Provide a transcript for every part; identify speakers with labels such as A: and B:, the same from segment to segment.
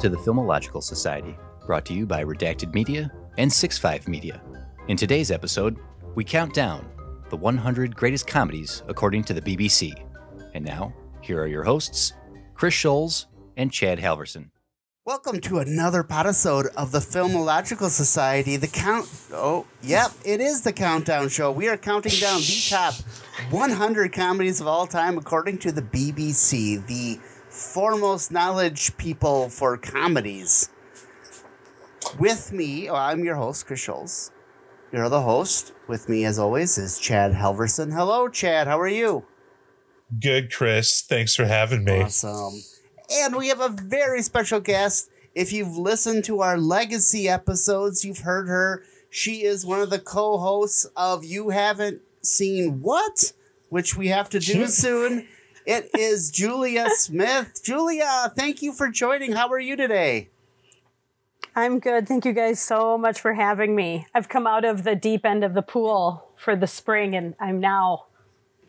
A: To the Filmological Society, brought to you by Redacted Media and 65 Media. In today's episode, we count down the 100 greatest comedies according to the BBC. And now, here are your hosts, Kris Schultz and Chad Halverson.
B: Welcome to another episode of the Filmological Society. The count. Oh, yep, it is the countdown show. We are counting down the top 100 comedies of all time according to the BBC, the foremost knowledge people for comedies. With me, oh, I'm your host, Kris Schultz. You're the host. With me, as always, is Chad Halverson. Hello, Chad. How are you?
C: Good, Chris. Thanks for having me.
B: Awesome. And we have a very special guest. If you've listened to our legacy episodes, you've heard her. She is one of the co hosts of You Haven't Seen What, which we have to do soon. It is Julia Smith. Julia, thank you for joining. How are you today?
D: I'm good. Thank you guys so much for having me. I've come out of the deep end of the pool for the spring and I'm now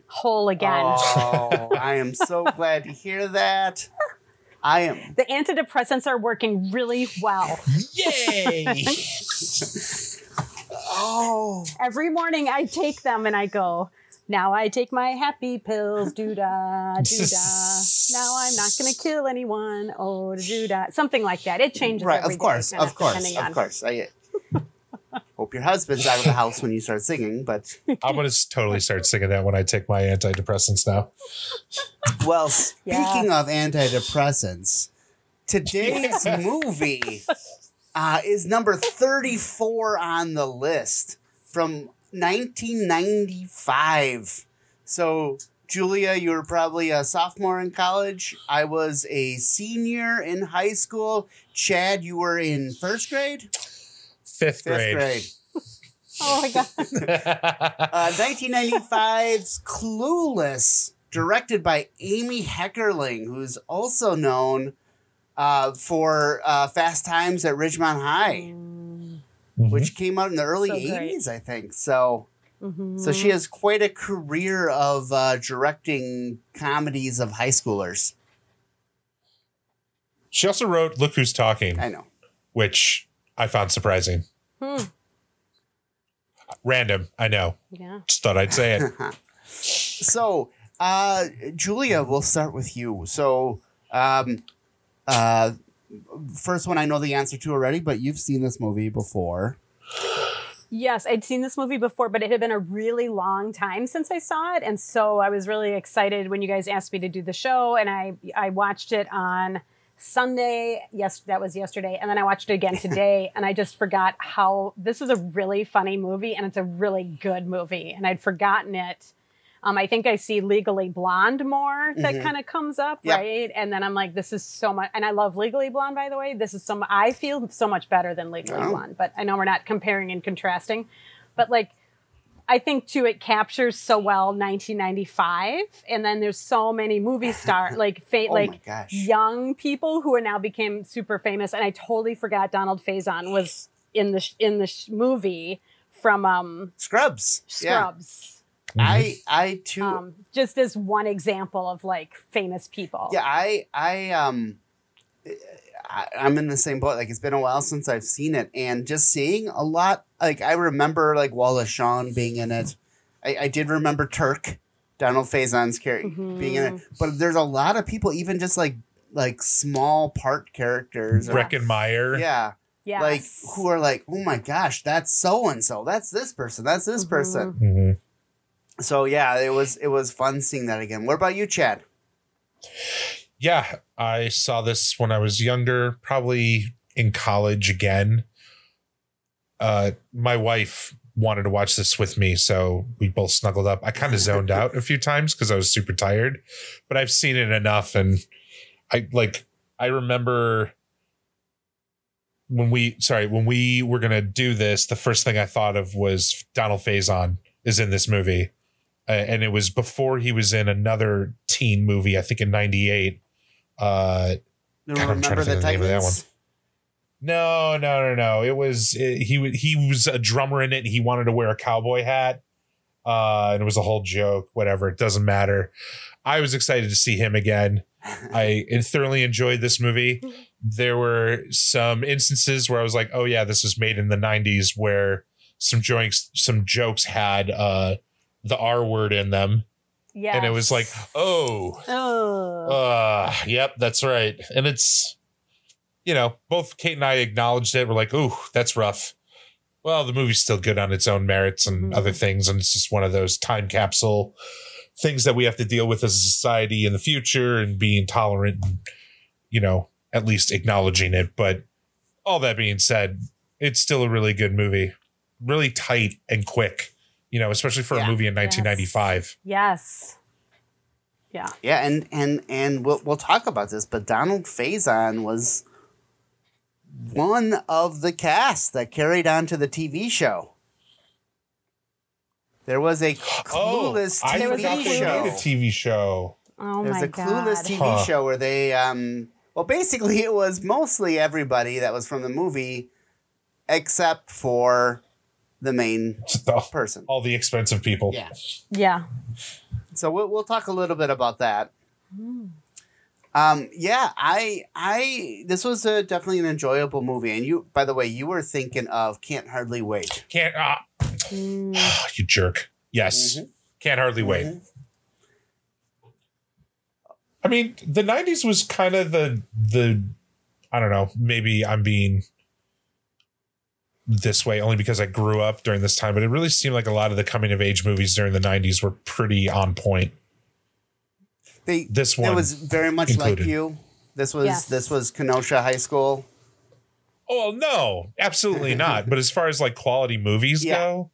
D: whole again.
B: Oh, I am so glad to hear that. I am.
D: The antidepressants are working really well.
C: Yay!
B: Oh,
D: Every morning I take them and I go, now I take my happy pills, doo da, doo da. Now I'm not going to kill anyone, oh, doo da. Something like that. It changes.
B: right.
D: every
B: Of
D: day,
B: course.
D: kinda
B: Of course.
D: depending
B: Of course. I hope your husband's out of the house when you start singing, but.
C: I'm gonna totally start singing that when I take my antidepressants now.
B: Well, speaking
D: Yeah.
B: of antidepressants, today's movie uh, is number 34 on the list from 1995. So, Julia, you were probably a sophomore in college. I was a senior in high school. Chad, you were in first grade?
C: Fifth
B: Fifth
C: grade.
B: grade.
D: Oh my God.
B: Uh, 1995's Clueless, directed by Amy Heckerling, who's also known uh, for uh, Fast Times at Ridgemont High,
C: Mhm.
B: which came out in the early
D: So
B: 80s, I think. So,
D: Mhm.
B: so she has quite a career of uh, directing comedies of high schoolers.
C: she also wrote "Look Who's Talking,"
B: I know.
C: which I found surprising.
D: Hmm.
C: Random, I know.
D: Yeah.
C: Just thought I'd say it.
B: so, uh, Julia, we'll start with you. So, um, uh, first one I know the answer to already, but you've seen this movie before.
D: Yes, I'd seen this movie before, but it had been a really long time since I saw it, and so I was really excited when you guys asked me to do the show, and I I watched it on Sunday. Yes, that was yesterday, and then I watched it again today, and I just forgot how this is a really funny movie, and it's a really good movie, and I'd forgotten it. Um, I think I see Legally Blonde more that
B: Mhm.
D: kind of comes up,
B: Yep.
D: right? And then I'm like, this is so much, and I love Legally Blonde, by the way. This is so mu- I feel so much better than Legally
B: Oh.
D: Blonde, but I know we're not comparing and contrasting, but like, I think too, it captures so well 1995, and then there's so many movie star like fa-
B: Oh
D: like young people who are now became super famous, and I totally forgot Donald Faison was in the sh- in the sh- movie from um,
B: Scrubs. Yeah.
D: Scrubs.
B: I I too
D: Um, just as one example of like famous people.
B: yeah I I um I, I'm in the same boat. Like it's been a while since I've seen it, and just seeing a lot. Like I remember like Wallace Shawn being in it. I, I did remember Turk, Donald Faison's character being in it. But there's a lot of people, even just like like small part characters. Or,
C: Breckin Meyer.
B: yeah,
D: Yes.
B: like who are like, oh my gosh, that's so and so. That's this person. That's this person.
C: Mhm.
B: So yeah, it was it was fun seeing that again. What about you, Chad?
C: Yeah, I saw this when I was younger, probably in college again. Uh, my wife wanted to watch this with me, so we both snuggled up. I kind of zoned out a few times because I was super tired, but I've seen it enough, and I like. I remember when we sorry when we were gonna do this. The first thing I thought of was Donald Faison is in this movie, uh, and it was before he was in another teen movie. I think in '98. Uh,
B: You
C: God, I'm trying
B: remember
C: to think
B: the
C: name of that
B: Titans?
C: no, no, no, no. It was it, he. He was a drummer in it. And he wanted to wear a cowboy hat, uh, and it was a whole joke. Whatever, it doesn't matter. I was excited to see him again. I thoroughly enjoyed this movie. there were some instances where I was like, oh yeah, this was made in the 90s where some jokes some jokes had uh the R word in them.
D: Yeah.
C: And it was like, oh,
D: oh,
C: uh, yep, that's right. And it's you know, both Kate and I acknowledged it. We're like, ooh, that's rough. Well, the movie's still good on its own merits and
D: Mhm.
C: other things, and it's just one of those time capsule things that we have to deal with as a society in the future and being tolerant and, you know, at least acknowledging it. But all that being said, it's still a really good movie. Really tight and quick, you know, especially for
B: Yeah.
C: a movie in 1995.
D: yes. Yeah.
B: Yeah, and and and we'll we'll talk about this, but Donald Faison was one of the cast that carried on to the TV show. There was a clueless
C: Oh, I
D: There was a
C: they
B: TV
C: made a
B: show.
C: TV show.
D: Oh
B: There's
D: my
B: a clueless
D: god.
B: TV
C: Huh.
B: show where they um well basically it was mostly everybody that was from the movie except for the main person.
C: All the expensive people.
B: Yeah.
D: Yeah.
B: So we'll, we'll talk a little bit about that. Um, yeah, I, I, this was a, definitely an enjoyable movie. And you, by the way, you were thinking of Can't Hardly Wait.
C: Can't ah,
D: Mm,
C: you jerk. Yes.
B: Mhm.
C: Can't hardly wait.
B: Mhm.
C: I mean, the '90s was kind of the the. I don't know. Maybe I'm being this way only because I grew up during this time, but it really seemed like a lot of the coming of age movies during the '90s were pretty on point.
B: They,
C: This
B: it
C: one
B: was very much
C: included.
B: like you. This was,
D: Yes.
B: this was Kenosha High School.
C: Oh no, absolutely not. But as far as like quality movies
B: Yeah.
C: go,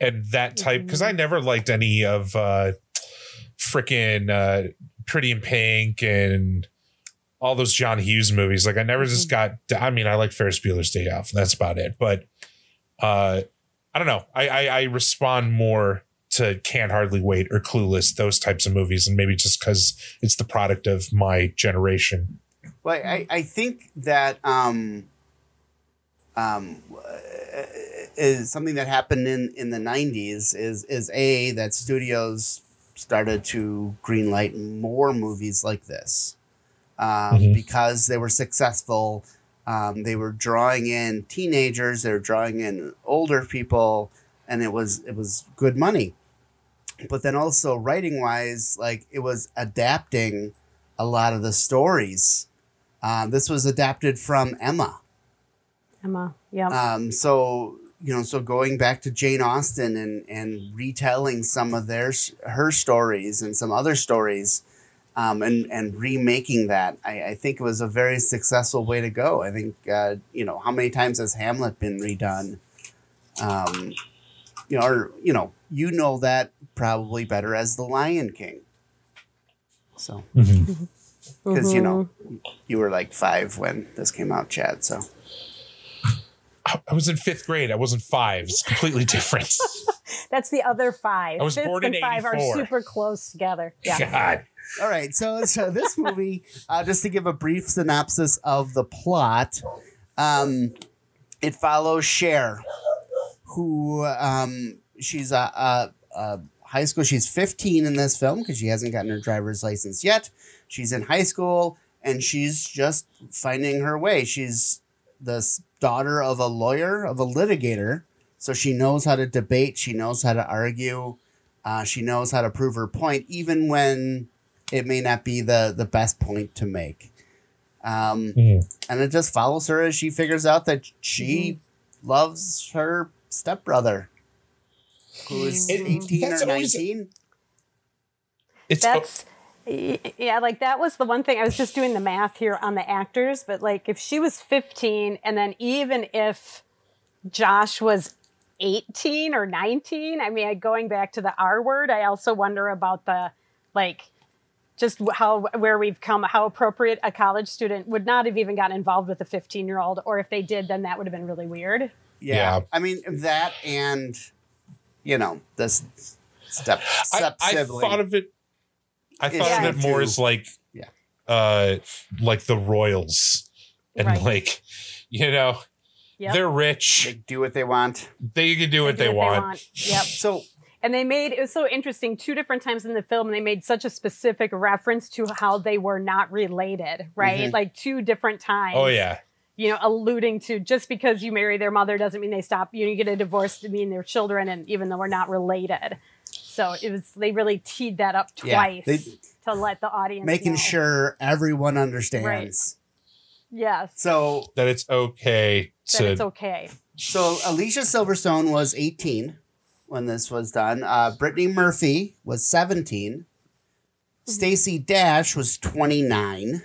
C: and that type, because I never liked any of uh freaking uh Pretty in Pink and all those John Hughes movies. Like I never just got. I mean, I like Ferris Bueller's Day Off, and that's about it. But uh I don't know. I I, I respond more to Can't Hardly Wait or Clueless, those types of movies, and maybe just because it's the product of my generation.
B: Well, I, I think that um, um, is something that happened in, in the 90s is, is A, that studios started to greenlight more movies like this um,
C: Mhm.
B: because they were successful. Um, they were drawing in teenagers, they were drawing in older people, and it was it was good money. But then also writing wise, like it was adapting a lot of the stories. Um, this was adapted from Emma.
D: Emma. Yeah.
B: Um, so you know, so going back to Jane Austen and and retelling some of their her stories and some other stories, um, and and remaking that, I, I think it was a very successful way to go. I think uh, you know how many times has Hamlet been redone? Um, you know, or you know, you know that probably better as the Lion King. So because you know you were like five when this came out, Chad. So.
C: I I was in fifth grade. I wasn't five. It's completely different.
D: That's the other five.
C: I was
D: Fifth
C: born
D: and
C: in
D: five are
C: 84.
D: super close together. Yeah.
C: God.
B: All right, so so this movie, uh, just to give a brief synopsis of the plot, um, it follows Cher, who um, she's a, a, a high school. She's 15 in this film because she hasn't gotten her driver's license yet. She's in high school and she's just finding her way. She's the daughter of a lawyer, of a litigator, so she knows how to debate. She knows how to argue. Uh, she knows how to prove her point, even when it may not be the the best point to make. Um,
C: Mhm.
B: and it just follows her as she figures out that she loves her stepbrother, who's
C: It-
B: eighteen or
C: always-
B: nineteen.
C: It's
D: That's y- yeah, like that was the one thing I was just doing the math here on the actors, but like if she was 15 and then even if Josh was 18 or 19, I mean, going back to the R word, I also wonder about the like just how where we've come how appropriate a college student would not have even gotten involved with a 15 year old or if they did then that would have been really weird
B: Yeah.
C: Yeah.
B: I mean that and you know this step
C: I,
B: step
C: I
B: sibling.
C: thought of it. I thought
D: Yeah.
C: of it more as like,
B: Yeah.
C: uh, like the Royals, and
D: Right.
C: like, you know,
D: Yep.
C: they're rich.
B: they do what they want.
C: They can do what they,
D: do
C: want.
D: yep
B: So
D: And they made it was so interesting. Two different times in the film, and they made such a specific reference to how they were not related, right?
B: Mhm.
D: Like two different times.
C: Oh yeah.
D: You know, alluding to just because you marry their mother doesn't mean they stop. You know, you get a divorce to mean they're children, and even though we're not related. So it was they really teed that up
B: Yeah,
D: twice
B: they-
D: to let the audience
B: Making
D: know.
B: sure everyone understands.
D: Yes,
B: So
C: That it's okay
D: that
C: to
D: it's okay.
B: So Alicia Silverstone was 18 when this was done. Uh, Brittany Murphy was 17. Stacey Dash was 29.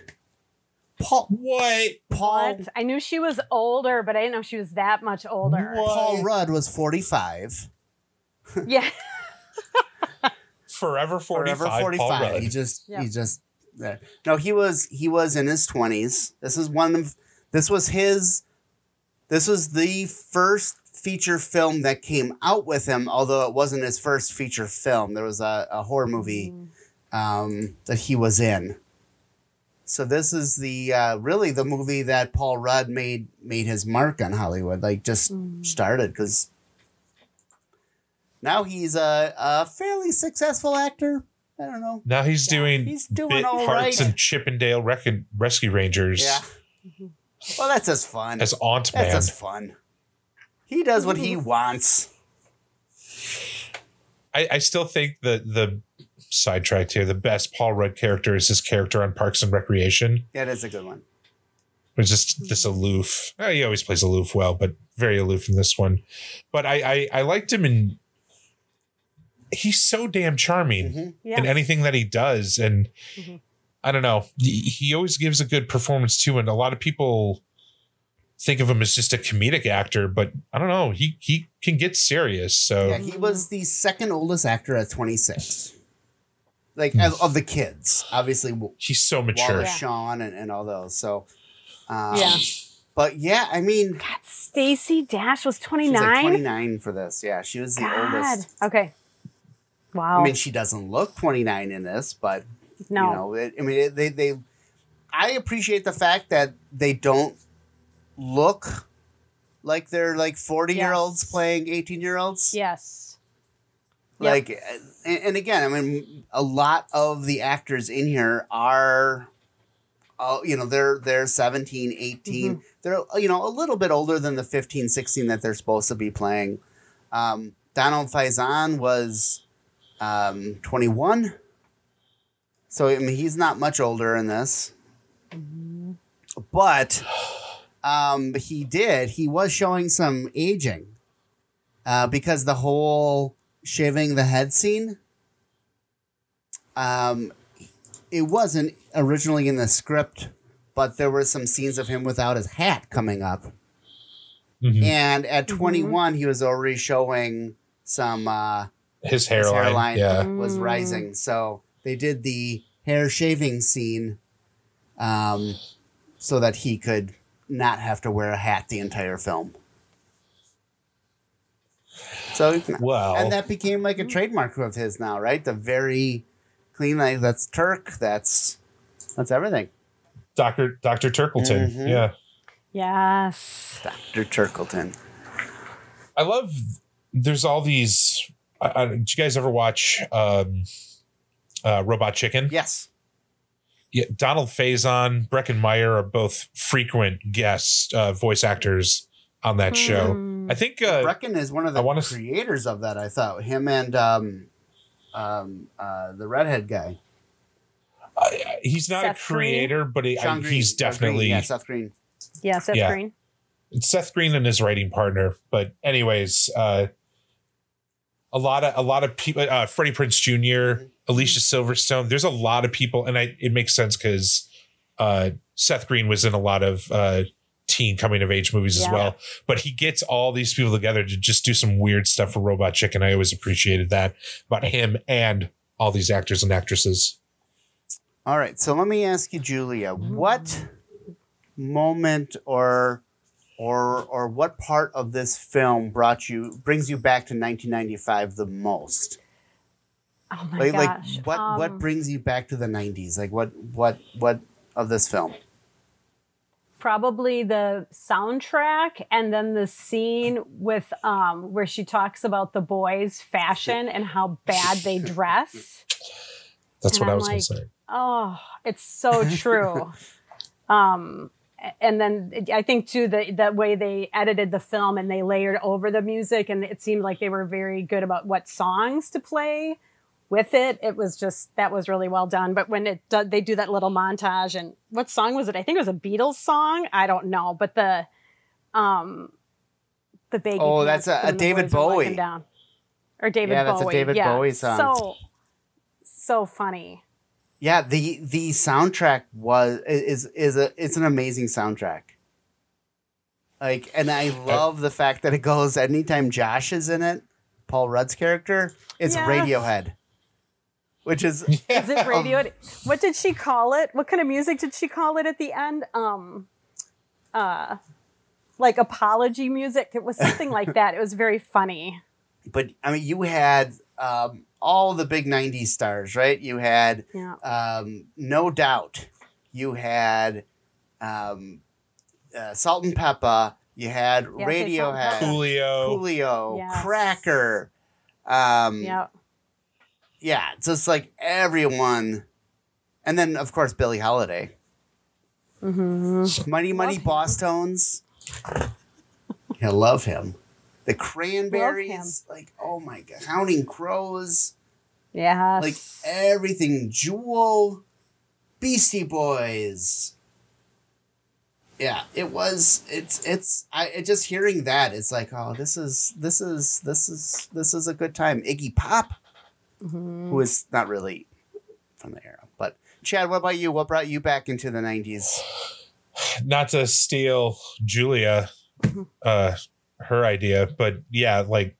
B: Paul
C: what?
B: Paul
D: What? I knew she was older, but I didn't know she was that much older.
C: What?
B: Paul Rudd was 45.
D: Yeah.
C: Forever 45.
B: Forever
C: Paul
B: 45.
C: Rudd.
B: He just
D: Yeah.
B: he just there. No, he was he was in his 20s. This is one of this was his this was the first feature film that came out with him, although it wasn't his first feature film. There was a, a horror movie um, that he was in. So this is the uh, really the movie that Paul Rudd made made his mark on Hollywood. Like just started because now he's a, a fairly successful actor. I don't know.
C: Now he's
B: Yeah,
C: doing
B: he's doing
C: bit
B: all
C: parts
B: right.
C: and Chip 'n Dale Rec- Rescue Rangers
B: Yeah. Well, that's as fun.
C: as Aunt
B: That's
C: Man.
B: just fun. He does what he wants.
C: I, I still think that the sidetracked here, the best Paul Rudd character is his character on Parks and Recreation.
B: Yeah, that's a good one.
C: It's just this aloof. eh, he always plays aloof well, but very aloof in this one. But I I, I liked him in. He's so damn charming
B: Mhm.
D: Yeah.
C: in anything that he does, and
D: Mhm.
C: I don't know. He, he always gives a good performance too, and a lot of people think of him as just a comedic actor, but I don't know. He he can get serious. So
B: Yeah, he was the second oldest actor at 26. Like
C: Hmm.
B: of, of the kids, obviously W-
C: he's so mature.
B: Wallace
D: Yeah.
B: Shawn and, and all those. So, um,
D: Yeah.
B: But yeah, I mean,
D: God, Stacey Dash was
B: she's
D: 29.
B: like 29 for this. Yeah, she was the
D: God.
B: oldest.
D: Okay. Wow.
B: I mean, she doesn't look 29 in this, but
D: no.
B: you know, it, I mean, it, they they. I appreciate the fact that they don't look like they're like 40 year olds playing 18 year olds.
D: yes. Yep.
B: Like, and, and again, I mean, a lot of the actors in here are, uh, you know, they're they're 17, 18.
D: Mm-hmm.
B: They're, you know, a little bit older than the 15, 16 that they're supposed to be playing. Um, Donald Faison was um, 21. So, I mean, he's not much older in this.
D: Mm-hmm.
B: But um, he did, he was showing some aging uh, because the whole shaving the head scene, um, it wasn't originally in the script, but there were some scenes of him without his hat coming up.
C: Mhm.
B: And at 21, he was already showing some uh,
C: His
B: his
C: hairline,
B: hairline
C: yeah.
B: was
D: Mm.
B: rising. So they did the hair shaving scene um, so that he could not have to wear a hat the entire film. So,
C: Well,
B: and that became like a trademark of his now, right? The very clean, like that's Turk, that's that's everything.
C: Doctor Doctor Turkleton,
B: Mhm.
C: yeah.
D: Yes.
B: Dr. Turkleton.
C: I love. There's all these. I, I, did you guys ever watch um, uh, Robot Chicken?
B: Yes.
C: Yeah, Donald Faison, Breckin Meyer are both frequent guest uh, voice actors on that show.
D: Hmm.
C: I think uh,
B: Breckin is one of the
C: wanna
B: creators of that, I thought. Him and um, um, uh, the redhead guy.
C: I- he's not
D: Seth
C: a creator, but he, I- he's
B: Seth Green,
C: definitely
B: Yeah, Seth Green.
D: Yeah, Seth
C: Yeah.
D: Green.
C: it's Seth Green and his writing partner. But anyways, uh, a lot of a lot of people. Uh, Freddie Prinze Jr., Alicia Silverstone. There's a lot of people, and I it makes sense because uh, Seth Green was in a lot of uh, teen coming of age movies as well. But he gets all these people together to just do some weird stuff for Robot Chicken. I always appreciated that about him and all these actors and actresses.
B: All right, so let me ask you, Julia, what moment or or or what part of this film brought you brings you back to 1995 the most?
D: Oh my
B: Like,
D: gosh.
B: like what what
D: Um,
B: brings you back to the 90s? Like what what what of this film?
D: probably the soundtrack and then the scene with um where she talks about the boys fashion and how bad they dress
C: That's
D: And
C: what I
D: I'm
C: was
D: like,
C: gonna say.
D: oh it's so true um and then i think too the that way they edited the film and they layered over the music and it seemed like they were very good about what songs to play with it. It was just that was really well done. But when it they do that little montage and what song was it? I think it was a beatles song. I don't know. But the um the baby
B: Oh, that's a- a David
D: boys are walking
B: Bowie.
D: or david
B: Yeah, that's a
D: bowie.
B: David
D: yeah.
B: Bowie song.
D: so so funny
B: Yeah, the the soundtrack was is is a it's an amazing soundtrack. Like, and I love the fact that it goes anytime Josh is in it, Paul Rudd's character, it's
D: Yes.
B: Radiohead, which is
D: Is it radio? what did she call it? What kind of music did she call it at the end? Um, uh, like apology music. It was something like that. It was very funny.
B: but I mean, you had um, all the big '90s stars, right? You had
D: Yeah.
B: um, no doubt. You had um, uh, Salt-N-Pepa. You had
D: Yes, I saw
B: Radiohead.
C: Coolio.
B: Coolio,
D: Yes.
B: Cracker. Um,
D: Yeah.
B: yeah, just like everyone, and then of course Billie Holiday,
D: Mm-hmm.
B: Mighty Mighty Bosstones. I love him. The Cranberries, like oh my god, Counting Crows.
D: yeah,
B: like everything jewel beastie boys. Yeah it was it's it's i it just hearing that it's like oh this is this is this is this is a good time. Iggy pop
D: Mhm.
B: who is not really from the era. But chad what about you? What brought you back into the 90s
C: Not to steal Julia, uh, her idea, but yeah, like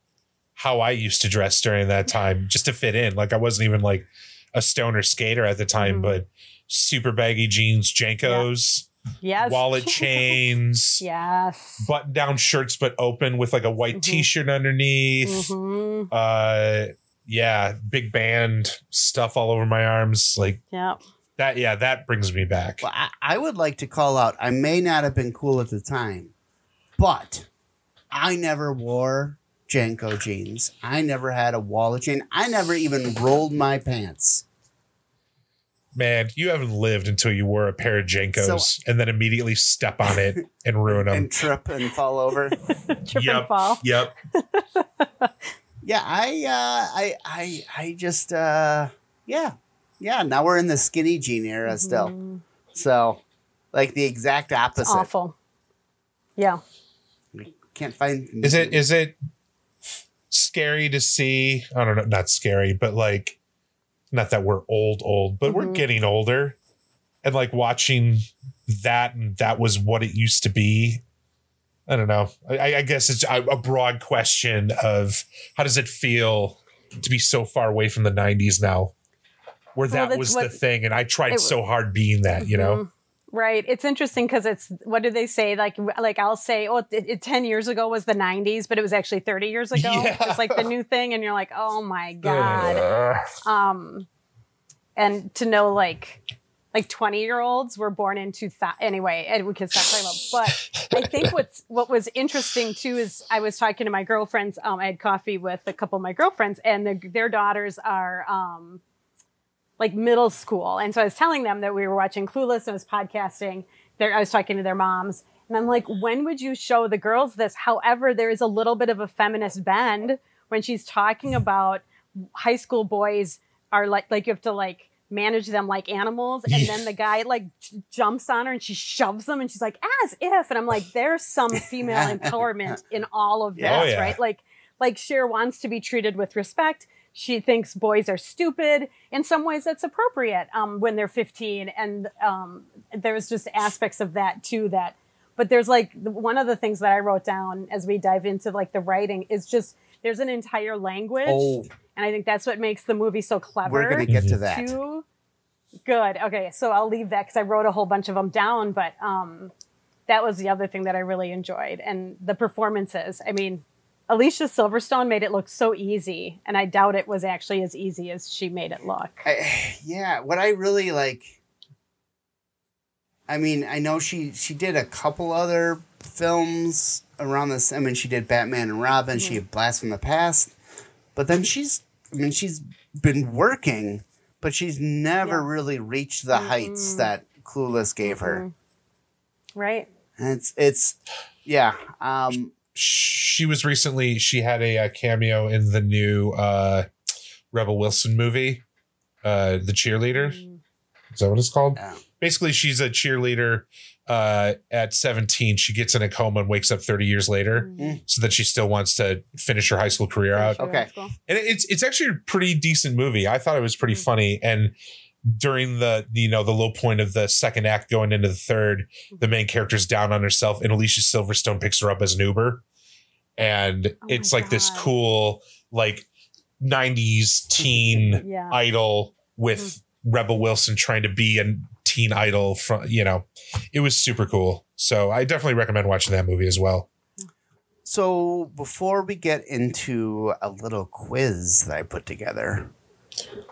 C: how I used to dress during that time just to fit in. Like I wasn't even like a stoner skater at the time,
D: Mhm.
C: but super baggy jeans, JNCOs,
D: yes.
C: wallet chains,
D: yes.
C: button down shirts but open with like a white
D: Mhm.
C: t-shirt underneath.
D: Mhm.
C: Uh yeah, big band stuff all over my arms. Like
D: Yeah.
C: that yeah, that brings me back.
B: well I, I would like to call out i may not have been cool at the time but i never wore JNCO jeans i never had a wallet chain i never even rolled my pants
C: Man, you haven't lived until you wore a pair of JNCOs and then immediately step on it and ruin them.
B: and trip and fall over.
D: Trip and
C: Yep.
D: fall.
C: Yep.
B: yeah, I, uh, I, I, I just, uh, yeah, yeah. Now we're in the skinny jean era still,
D: Mhm.
B: so like the exact
D: It's
B: opposite.
D: awful. Yeah.
B: We can't find.
C: Is it is it scary to see? I don't know, not scary, but like not that we're old old, but we're
D: Mhm.
C: getting older. And like watching that and that was what it used to be. I don't know. I, I guess it's a, a broad question of how does it feel to be so far away from the 90s now? Where
D: Well,
C: that was
D: what-
C: the thing, and I tried
D: it-
C: so hard being that, you know.
D: Right. It's interesting because it's what do they say? Like, like I'll say, oh, it, it, ten years ago was the '90s, but it was actually 30 years ago.
C: Yeah.
D: It's like the new thing, and you're like, oh my god. Um, and to know like, like 20 year olds were born in 2000. Anyway, and we can stop talking about. But I think what's what was interesting too is I was talking to my girlfriends. Um, I had coffee with a couple of my girlfriends, and their their daughters are um like middle school. And so I was telling them that we were watching Clueless and I was podcasting. There, I was talking to their moms. And I'm like, when would you show the girls this? However, there is a little bit of a feminist bend when she's talking about high school boys are like, like you have to like manage them like animals. And then the guy like j- jumps on her and she shoves them and she's like, as if. And I'm like, there's some female empowerment in all of this,
B: Yeah.
C: Oh, yeah.
D: right? Like, like Cher wants to be treated with respect. She thinks boys are stupid. In some ways, that's appropriate um, when they're 15. And um, there's just aspects of that too that, but there's like one of the things that I wrote down as we dive into like the writing is just there's an entire language.
B: Oh,
D: And I think that's what makes the movie so clever.
B: we're gonna get to that.
D: Too good. Okay, so I'll leave that because I wrote a whole bunch of them down. But um, that was the other thing that I really enjoyed, and the performances. I mean, Alicia Silverstone made it look so easy, and I doubt it was actually as easy as she made it look.
B: I, yeah. What I really like, I mean, I know she she did a couple other films around this. I mean, she did Batman and Robin. She mm-hmm. did Blast from the Past, but then she's. I mean, she's been working, but she's never
D: Yeah.
B: really reached the heights mm-hmm. that Clueless gave her. Mm-hmm.
D: Right.
B: And it's it's yeah. Um,
C: She was recently she had a, uh cameo in the new uh, Rebel Wilson movie, uh, the cheerleader. Is that what it's called?
B: Yeah.
C: Basically, she's a cheerleader. Uh, at 17, she gets in a coma and wakes up 30 years later,
B: Mm.
C: so that she still wants to finish her high school career out.
B: Okay.
C: And it's it's actually a pretty decent movie. I thought it was pretty
D: Mm.
C: funny. And during the you know the low point of the second act, going into the third, the main character's down on herself, and Alicia Silverstone picks her up as an Uber, and
D: Oh
C: it's
D: my
C: like this cool like '90s teen
D: Yeah.
C: idol with
D: Mm-hmm.
C: Rebel Wilson trying to be a teen idol from you know, it was super cool. So I definitely recommend watching that movie as well.
B: so before we get into a little quiz that I put together,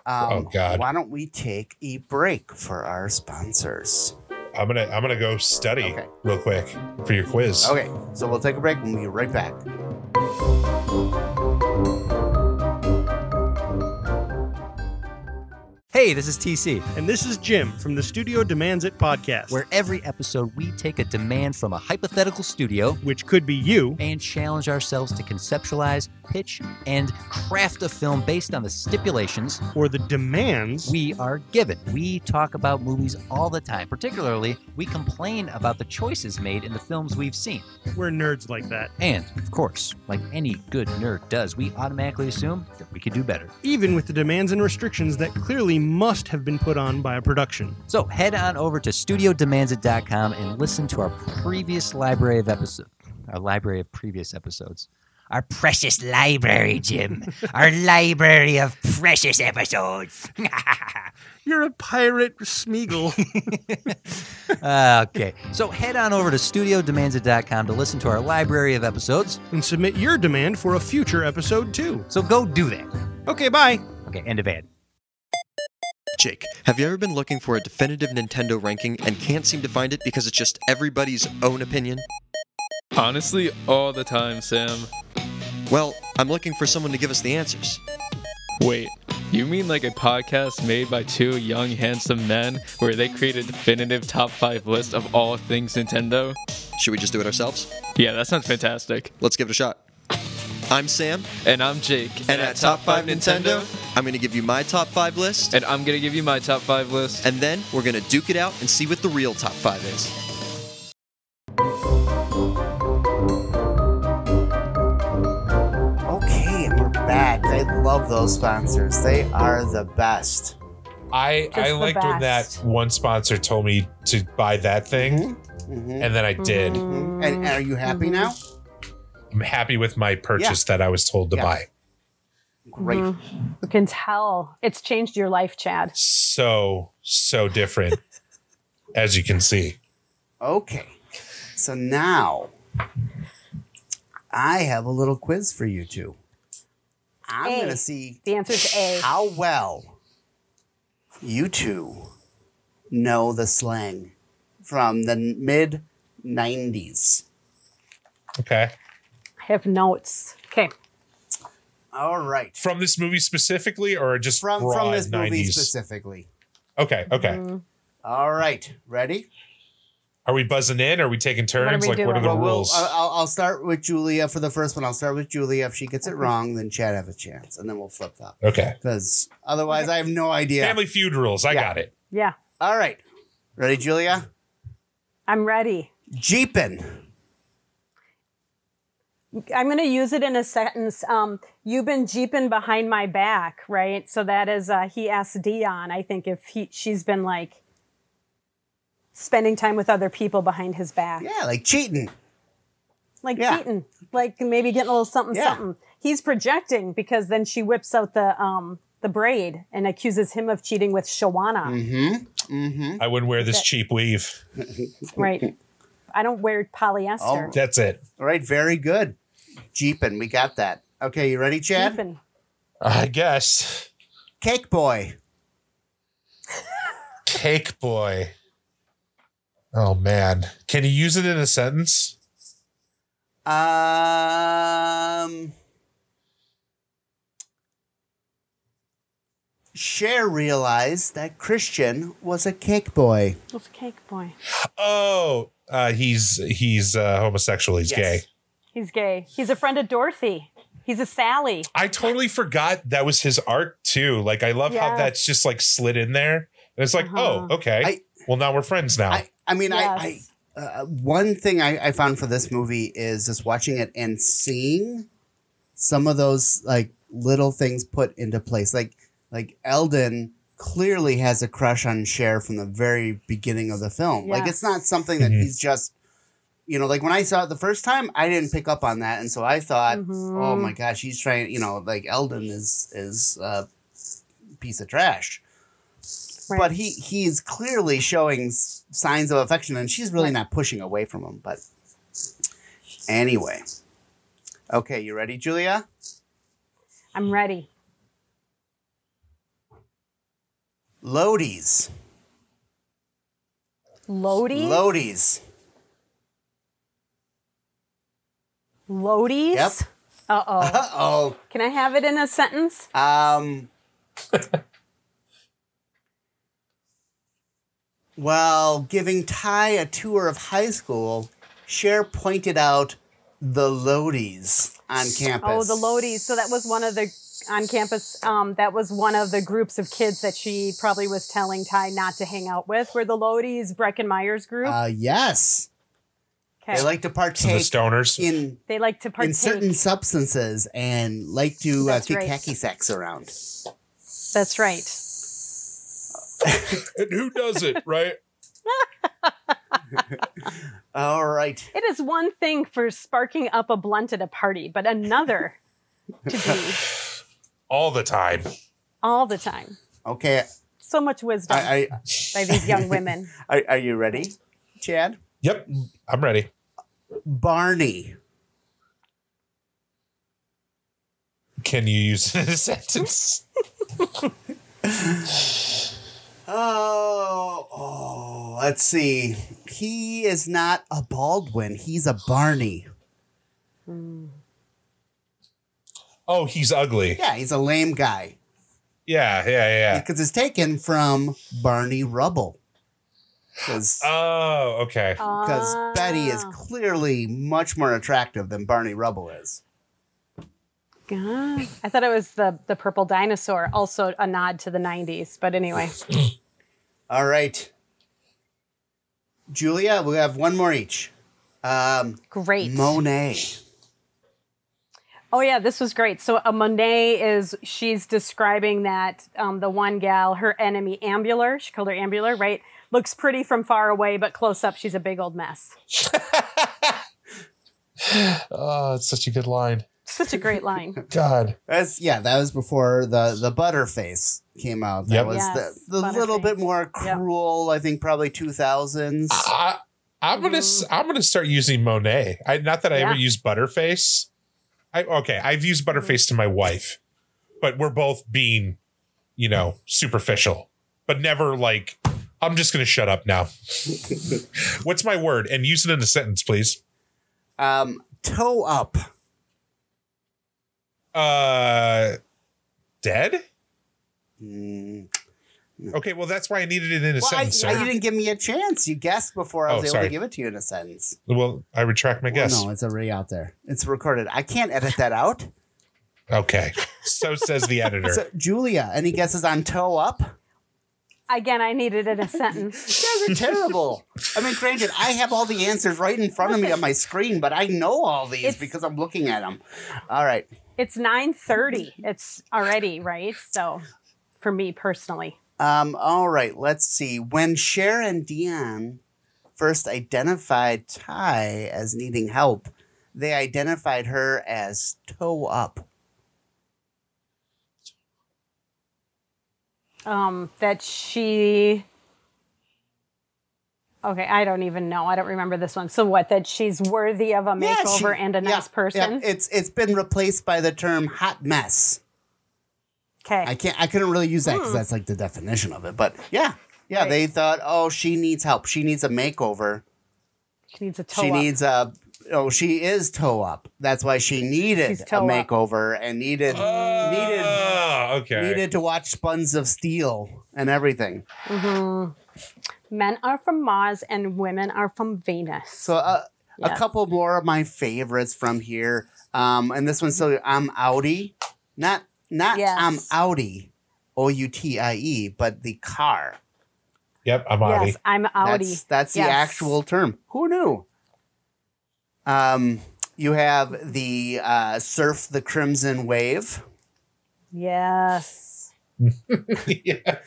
B: um,
C: Oh, God.
B: why don't we take a break for our sponsors?
C: I'm gonna I'm gonna go study
B: Okay.
C: real quick for your quiz.
B: Okay, so we'll take a break and we'll be right back.
A: Hey, this is TC,
E: And this is Jim from the Studio Demands It podcast,
A: where every episode we take a demand from a hypothetical studio
E: which could be you.
A: and challenge ourselves to conceptualize, pitch, and craft a film based on the stipulations
E: or the demands
A: we are given. We talk about movies all the time. Particularly, we complain about the choices made in the films we've seen.
E: we're nerds like that.
A: And, of course, like any good nerd does, we automatically assume that we could do better.
E: Even with the demands and restrictions that clearly must have been put on by a production.
A: So head on over to studiodemandsit.com and listen to our previous library of episodes. Our library of previous episodes. Our precious library, Jim. our library of precious episodes.
E: You're a pirate, Smeagol.
A: Uh, okay, so head on over to studiodemandsit.com to listen to our library of episodes.
E: and submit your demand for a future episode too.
A: So go do that.
E: Okay, bye.
A: Okay, end of ad.
F: Jake, have you ever been looking for a definitive Nintendo ranking and can't seem to find it because it's just everybody's own opinion?
G: Honestly, all the time, Sam.
F: Well, I'm looking for someone to give us the answers.
G: Wait, you mean like a podcast made by two young, handsome men where they create a definitive top five list of all things Nintendo?
F: Should we just do it ourselves?
G: Yeah, that sounds fantastic.
F: Let's give it a shot. I'm Sam,
G: And I'm Jake.
F: and at Top 5 Nintendo, I'm going to give you my top 5 list,
G: And I'm gonna give you my top five list.
F: and then we're going to duke it out and see what the real top 5 is.
B: Okay, we're back. I love those sponsors. They are the best.
C: I
D: Just
C: I
D: the
C: liked when that one sponsor told me to buy that thing,
B: Mhm.
C: and then I did.
D: Mm-hmm.
B: And, and are you happy now?
C: I'm happy with my purchase that I was told to
B: Yeah.
C: buy.
B: Great. Mm-hmm.
D: You can tell it's changed your life, Chad.
C: So so different, as you can see.
B: Okay. So now I have a little quiz for you two. I'm going to see
D: The answer's A.
B: how well you two know the slang from the mid 90s.
C: Okay,
D: I have notes. Okay.
B: All right.
C: from this movie specifically, or just
B: From from
C: broad
B: this movie specifically.
C: Okay, okay.
D: Mm,
B: All right. Ready?
C: Are we buzzing in? Are we taking turns?
D: we
C: like, what are
D: doing?
C: the
B: Well, we'll
C: rules?
B: I'll, I'll- I'll start with Julia for the first one. I'll start with Julia. If she gets it wrong, then Chad have a chance, and then we'll flip that.
C: okay.
B: Because otherwise, I have no idea.
C: Family Feud rules. I
B: Yeah.
C: got it.
D: Yeah.
B: All right. Ready, Julia?
D: I'm ready.
B: Jeepin.
D: I'm going to use it in a sentence. Um, you've been jeeping behind my back, right? So that is, uh, he asked Dionne, I think, if he, she's been like spending time with other people behind his back.
B: Yeah, like cheating.
D: Like
B: Yeah.
D: cheating, like maybe getting a little something,
B: Yeah.
D: something. He's projecting because then she whips out the, um, the braid and accuses him of cheating with Shawana,
B: Mm-hmm. Mm-hmm.
C: I wouldn't wear this cheap weave.
D: right? I don't wear polyester.
B: Oh.
C: That's it.
B: All right, very good. Jeepin, we got that. Okay, you ready, Chad?
D: Jeeping.
C: I guess.
B: Cake boy.
C: Cake boy. Oh man, can you use it in a sentence?
B: Um, Cher realized that Christian was a cake boy.
D: It's Cake Boy.
C: Oh, uh, he's he's uh, homosexual. He's
B: Yes.
C: gay.
D: He's gay. He's a friend of Dorothy. He's a Sally.
C: I totally forgot that was his arc too. Like I love how that's just like slid in there. And it's like,
D: Uh-huh.
C: oh, okay.
B: I-
C: well, now we're friends now.
B: I, I mean,
D: Yes.
B: I, I uh, one thing I, I found for this movie is just watching it and seeing some of those like little things put into place. Like like Elton clearly has a crush on Cher from the very beginning of the film. Like it's not something that
C: Mhm.
B: he's just you know, like when I saw it the first time, I didn't pick up on that, and so I thought,
D: Mhm.
B: "Oh my gosh, he's trying." You know, like Elton is is a piece of trash
D: Right.
B: but he he's clearly showing signs of affection and she's really not pushing away from him but anyway okay you ready julia
D: I'm ready.
B: lodies
D: Lodies.
B: lodies
D: Lodies.
B: Yep.
D: Uh oh.
B: uh-oh
D: Can I have it in a sentence?
B: um while giving Tai a tour of high school Cher pointed out the lodies on campus
D: Oh, the Lodies. So that was one of the on campus. Um, that was one of the groups of kids that she probably was telling Tai not to hang out with. Were the Lodies Breckin Meyer's group?
B: uh yes. They like to
C: so the
B: partake
C: stoners.
B: in
D: They like to partake.
B: in certain substances and like to uh,
D: That's
B: kick
D: right.
B: hacky sacks around.
D: That's right.
C: and who does it, right?
B: All right.
D: It is one thing for sparking up a blunt at a party, but another to be
C: All the time.
D: all the time.
B: Okay.
D: So much wisdom
B: I, I,
D: by these young women.
B: are, are you ready, Chad?
C: Yep, I'm ready.
B: Barney.
C: Can you use it in a sentence?
B: Oh, oh, let's see. He is not a Baldwin. He's a Barney.
C: Oh, he's ugly.
B: Yeah, he's a lame guy
C: Yeah, yeah, yeah.
B: because it's taken from Barney Rubble. Because
C: Oh, okay.
B: because Betty is
D: Ah.
B: clearly much more attractive than Barney Rubble is.
D: God. I thought it was the the purple dinosaur, also a nod to the '90s. But anyway,
B: All right. Julia, we have one more each. Um,
D: great.
B: Monet.
D: Oh yeah, this was great. So a Monet is she's describing that um, the one gal, her enemy Ambular, she called her Ambular, right? Looks pretty from far away, but close up, she's a big old mess.
C: Oh, it's such a good line.
D: Such a great line.
C: God.
B: That's yeah. That was before the the Butterface came out. That
C: Yep.
B: was
D: Yes,
B: the, the little bit more
D: Yep.
B: cruel. I think probably two thousands.
C: I, I'm gonna s- I'm gonna start using Monet. I not that I ever
D: Mm-hmm.
C: Used Butterface. I okay, I've used Butterface to my wife, but we're both being, you know, superficial, but never like. I'm just gonna shut up now. What's my word? And use it in a sentence, please.
B: Um, toe up.
C: Uh, dead.
B: Mm.
C: Okay, well that's why I needed it in a
B: Well,
C: sentence,
B: I-
C: sir.
B: you didn't give me a chance. You guessed before I
C: Oh,
B: was able
C: sorry.
B: to give it to you in a sentence.
C: well, I retract my
B: Well,
C: guess.
B: no, it's already out there. It's recorded. I can't edit that out.
C: Okay, so says the editor.
B: So, Julia, any guesses on toe up?
D: Again, I needed it in a sentence.
B: You guys are terrible. I mean, granted, I have all the answers right in front of me on my screen, but I know all these
D: It's-
B: because I'm looking at them. All right.
D: It's 9:30. It's already right. So, for me personally,
B: Um, all right, let's see. When Cher and Dionne first identified Tai as needing help, they identified her as toe up.
D: Um, that she. Okay, I don't even know. I don't remember this one. So what? That she's worthy of a
B: Yeah,
D: makeover
B: she-
D: and a
B: yeah,
D: nice person.
B: yeah, it's it's been replaced by the term hot mess.
D: Okay.
B: I can't I couldn't really use that because
D: Hmm.
B: that's like the definition of it. But yeah, Yeah,
D: Right.
B: they thought, oh, she needs help. She needs a makeover.
D: She needs a toe
B: she
D: up.
B: needs a. Oh, she is toe up. That's why she needed a
D: toe up.
B: makeover and needed needed
C: Oh, okay.
B: needed to watch Buns of Steel and everything.
D: Men are from Mars and women are from Venus.
B: So uh, a couple more of my favorites from here. Um, and this one's so I'm Audi, not not
D: Yes.
B: I'm Audi, O U T I E, but the car.
C: Yep, I'm Audi.
D: yes, I'm Audi.
B: That's that's the actual term. Who knew? Um, you have the uh, surf the crimson wave.
D: Yes.
C: yeah.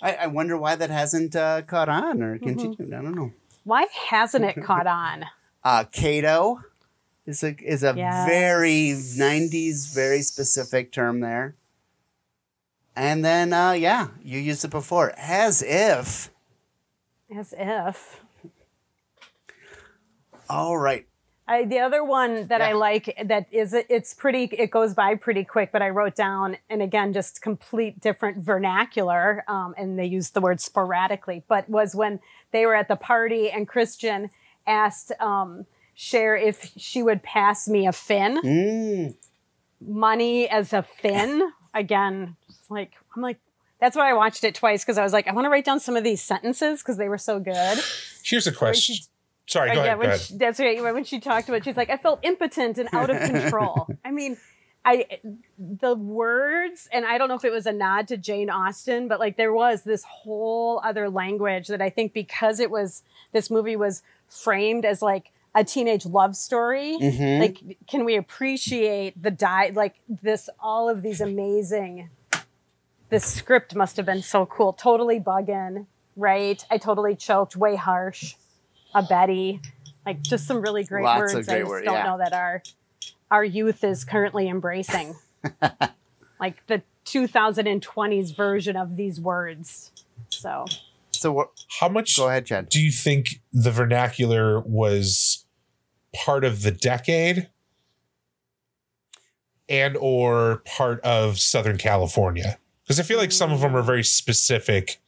B: I, I wonder why that hasn't uh, caught on or
D: Mm-hmm.
B: continued. I don't know.
D: Why hasn't it caught on?
B: Uh, Kato is a is a
D: Yes.
B: very '90s, very specific term there. And then, uh, yeah, you used it before, as if.
D: As if.
B: All right,
D: I, the other one that I like that is it's pretty it goes by pretty quick but I wrote down and again just complete different vernacular um, and they used the word sporadically but was when they were at the party and Christian asked um, Cher if she would pass me a fin
B: Mm,
D: money as a fin again like I'm like that's why I watched it twice because I was like I want to write down some of these sentences because they were so good.
C: Here's a question. Sorry,
D: Uh,
C: go
D: yeah,
C: ahead. Go
D: when
C: ahead.
D: she, that's right. When she talked about, it, she's like, I felt impotent and out of control. I mean, I the words, and I don't know if it was a nod to Jane Austen, but like there was this whole other language that I think because it was this movie was framed as like a teenage love story.
B: mhm.
D: Like, can we appreciate the die? Like this, all of these amazing. This script must have been so cool. Totally bugging, right? I totally choked. Way harsh. A Betty, like just some really great
B: Lots of
D: words.
B: great
D: I just
B: word-
D: don't
B: yeah.
D: know that our our youth is currently embracing. like the 2020s version of these words. So
B: so what?
C: How much
B: Go ahead, Jen.
C: do you think the vernacular was part of the decade and or part of Southern California? Because I feel like some of them are very specific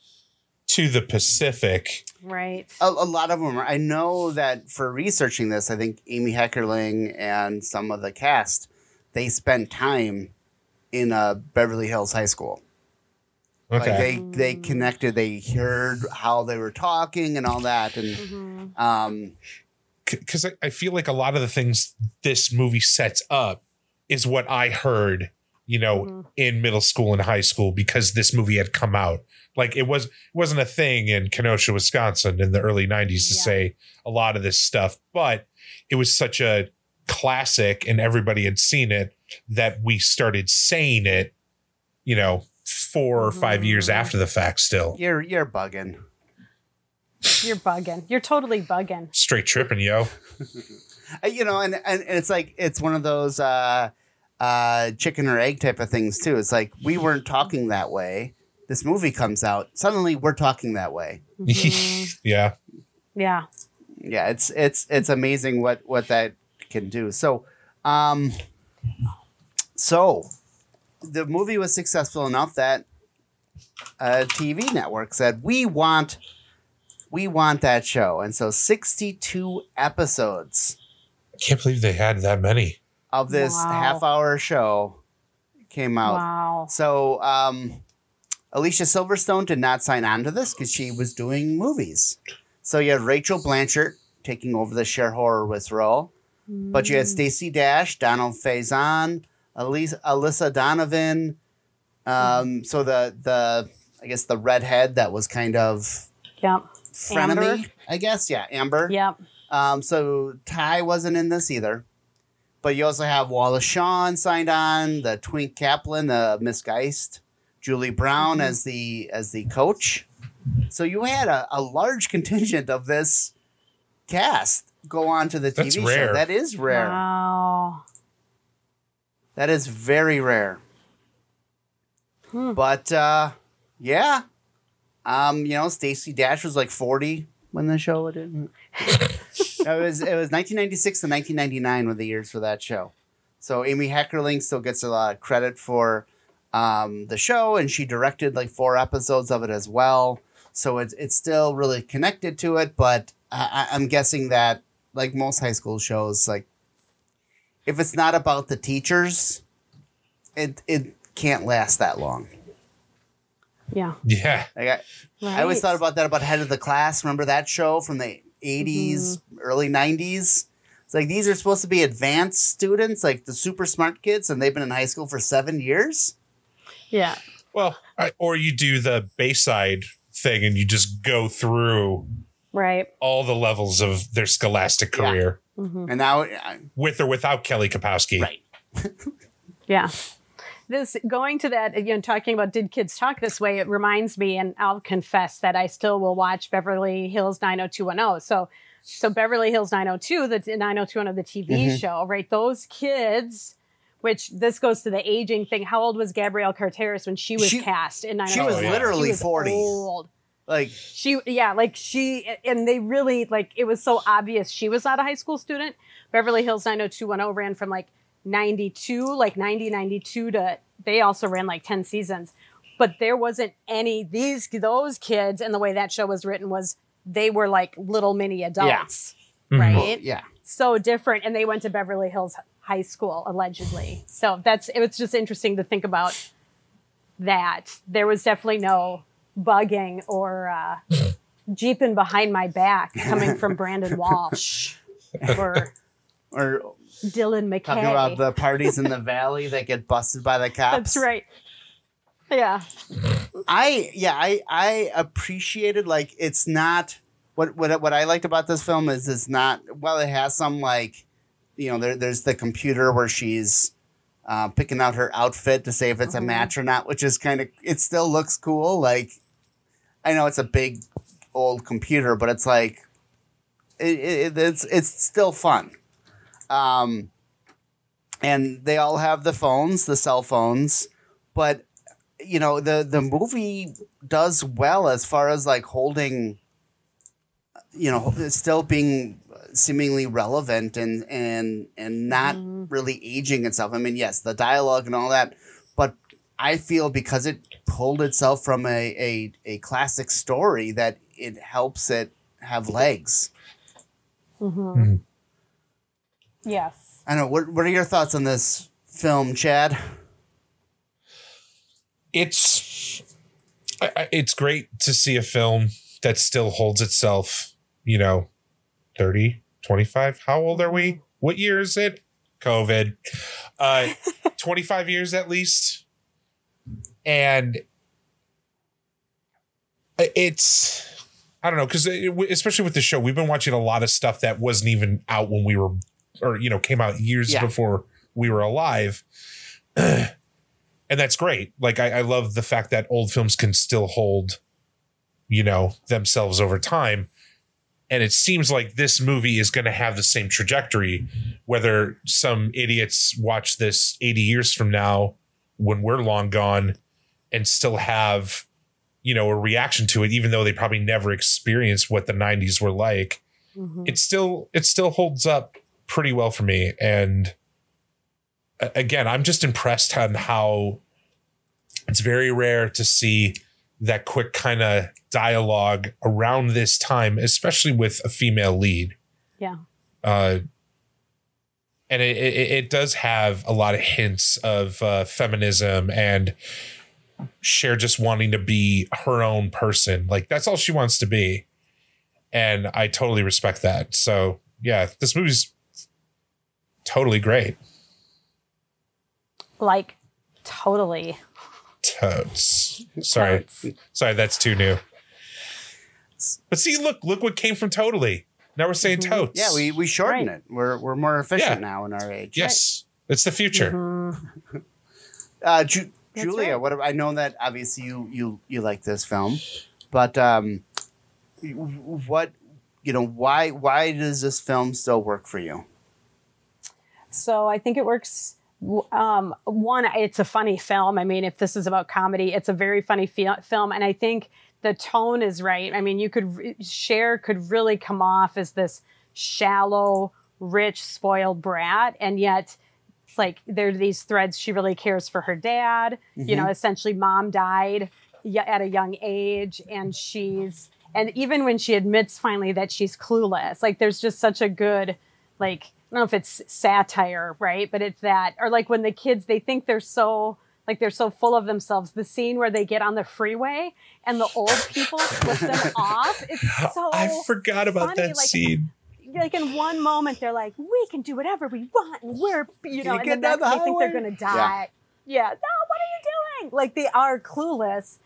C: to the Pacific.
D: Right.
B: A, a lot of them are. I know that for researching this, I think Amy Heckerling and some of the cast they spent time in uh, Beverly Hills High School.
C: Okay.
B: Like they they connected. They heard how they were talking and all that, and
D: Mhm.
B: um,
C: because I, I feel like a lot of the things this movie sets up is what I heard, you know,
D: Mhm.
C: in middle school and high school because this movie had come out. Like it was it wasn't a thing in Kenosha, Wisconsin in the early 90s to say a lot of this stuff, but it was such a classic and everybody had seen it that we started saying it, you know, four or five years
D: Mhm.
C: after the fact still.
B: you're you're bugging.
D: You're bugging. You're totally bugging.
C: Straight tripping, yo.
B: You know, and, and it's like it's one of those uh, uh, chicken or egg type of things too. It's like we weren't talking that way. This movie comes out, suddenly we're talking that way.
D: Mhm.
C: yeah.
D: yeah.
B: Yeah, it's it's it's amazing what what that can do. So, um, so the movie was successful enough that a TV network said we want we want that show, and so sixty two episodes
C: I can't believe they had that many.
B: of this
D: Wow.
B: half hour show came out.
D: Wow.
B: So, um, Alicia Silverstone did not sign on to this because she was doing movies. So you had Rachel Blanchard taking over the Cher Horowitz role, but you had
D: Mm.
B: Stacey Dash, Donald Faison, Elisa, Alyssa Donovan. Um, so the the I guess the redhead that was kind of
D: Yep.
B: frenemy,
D: Amber.
B: I guess. Yeah, Amber.
D: Yep.
B: Um, so Tai wasn't in this either. But you also have Wallace Shawn signed on, the Twink Caplan, the Miss Geist, Julie Brown
D: Mm-hmm.
B: as the as the coach. So you had a, a large contingent of this cast go on to the
C: That's
B: TV
C: rare.
B: show. That is rare.
D: Wow.
B: That is very rare.
D: Hmm.
B: But uh, yeah, um, you know, Stacey Dash was like forty when the show did. it was it was 1996 to 1999 were the years for that show. So Amy Heckerling still gets a lot of credit for um, the show, and she directed like four episodes of it as well. so it's it's still really connected to it. But I, I- I'm guessing that like most high school shows, like if it's not about the teachers, it it can't last that long.
D: Yeah.
C: Yeah.
B: Like I, I always thought about that about Head of the Class. Remember that show from the 80s, early 90s? It's like these are supposed to be advanced students, like the super smart kids, and they've been in high school for seven years.
D: Yeah.
C: Well, I, or you do the Bayside thing and you just go through
D: Right.
C: all the levels of their scholastic
B: Yeah.
C: career
B: And now, uh,
C: with or without Kelly Kapowski.
B: right.
D: Yeah. This going to that again, talking about did kids talk this way? It reminds me, and I'll confess that I still will watch Beverly Hills 90210. So, so Beverly Hills 902, the 90210, the TV show, right? Those kids, which this goes to the aging thing. How old was Gabrielle Carteris when she was
B: She-
D: cast in 90210?
B: She was literally
D: She was
B: 40.
D: Old.
B: Like,
D: She, yeah, like she, and they really, like, it was so obvious she was not a high school student. Beverly Hills 90210 ran from like 92, like 90, 92 to, they also ran like 10 seasons. But there wasn't any, these, those kids, and the way that show was written was they were like little mini adults, mm-hmm. right?
B: yeah.
D: So different. And they went to Beverly Hills High School, allegedly. So that's, it was just interesting to think about that. There was definitely no bugging or uh, jeeping behind my back coming from Brandon Walsh or
B: Or
D: Dylan McKay.
B: talking about the parties in the valley that get busted by the cops.
D: That's right. Yeah.
B: I yeah, I I appreciated like it's not what what what I liked about this film is it's not well it has some like you know there there's the computer where she's uh, picking out her outfit to say if it's a match or not, which is kind of it still looks cool. Like I know it's a big old computer, but it's like it, it, it's it's still fun. Um, and they all have the phones, the cell phones, but you know the the movie does well as far as like holding you know still being seemingly relevant and and and not mm-hmm. really aging itself. I mean yes the dialogue and all that but i feel because it pulled itself from a a, a classic story that it helps it have legs. Mm-hmm. Hmm.
D: Yes.
B: i know. What, what are your thoughts on this film chad?
C: It's I- I- it's great to see a film that still holds itself, you know, 30, 25. How old are we? What year is it? COVID. Uh 25 years at least. And it's I don't know because especially with the show, we've been watching a lot of stuff that wasn't even out when we were, or you know, came out years
B: Yeah.
C: before we were alive, and that's great. Like I, I love the fact that old films can still hold, you know, themselves over time, and it seems like this movie is going to have the same trajectory. Whether some idiots watch this eighty years from now, when we're long gone, and still have you know a reaction to it even though they probably never experienced what the 90s were like mm-hmm. it still it still holds up pretty well for me and again i'm just impressed on how it's very rare to see that quick kind of dialogue around this time especially with a female lead
D: Yeah.
C: uh and it, it, it does have a lot of hints of uh, feminism and Cher just wanting to be her own person. Like that's all she wants to be. And I totally respect that. So yeah, this movie's totally great.
D: Like, totally.
C: Totes. Sorry. Sorry, that's too new. But see, look, look what came from totally. Now we're saying totes.
B: yeah we we shorten
D: Right.
B: it we're we're more efficient
C: Yeah.
B: now in our age
C: Yes. It's the future.
B: Uh, Ju- Julia,
D: right.
B: what I know that obviously you you you like this film, but um, what you know why why does this film still work for you?
D: So I think it works. Um, one, it's a funny film. I mean, if this is about comedy, it's a very funny fi- film, and I think the tone is right. I mean, you could re- Cher could really come off as this shallow, rich, spoiled brat, and yet it's like there are these threads. She really cares for her dad. You know, essentially, mom died at a young age, and she's and even when she admits finally that she's clueless, like there's just such a good like I don't know if it's satire, right? But it's that or like when the kids they think they're so like they're so full of themselves. The scene where they get on the freeway and the old people flip them off. It's so
C: I forgot about
D: funny,
C: that
D: like-
C: scene.
D: like in one moment they're like, we can do whatever we want, and we're you know,
B: you
D: and
B: get
D: the
B: down
D: next
B: the
D: they think they're gonna die. Yeah. no, what are you doing? Like they are clueless,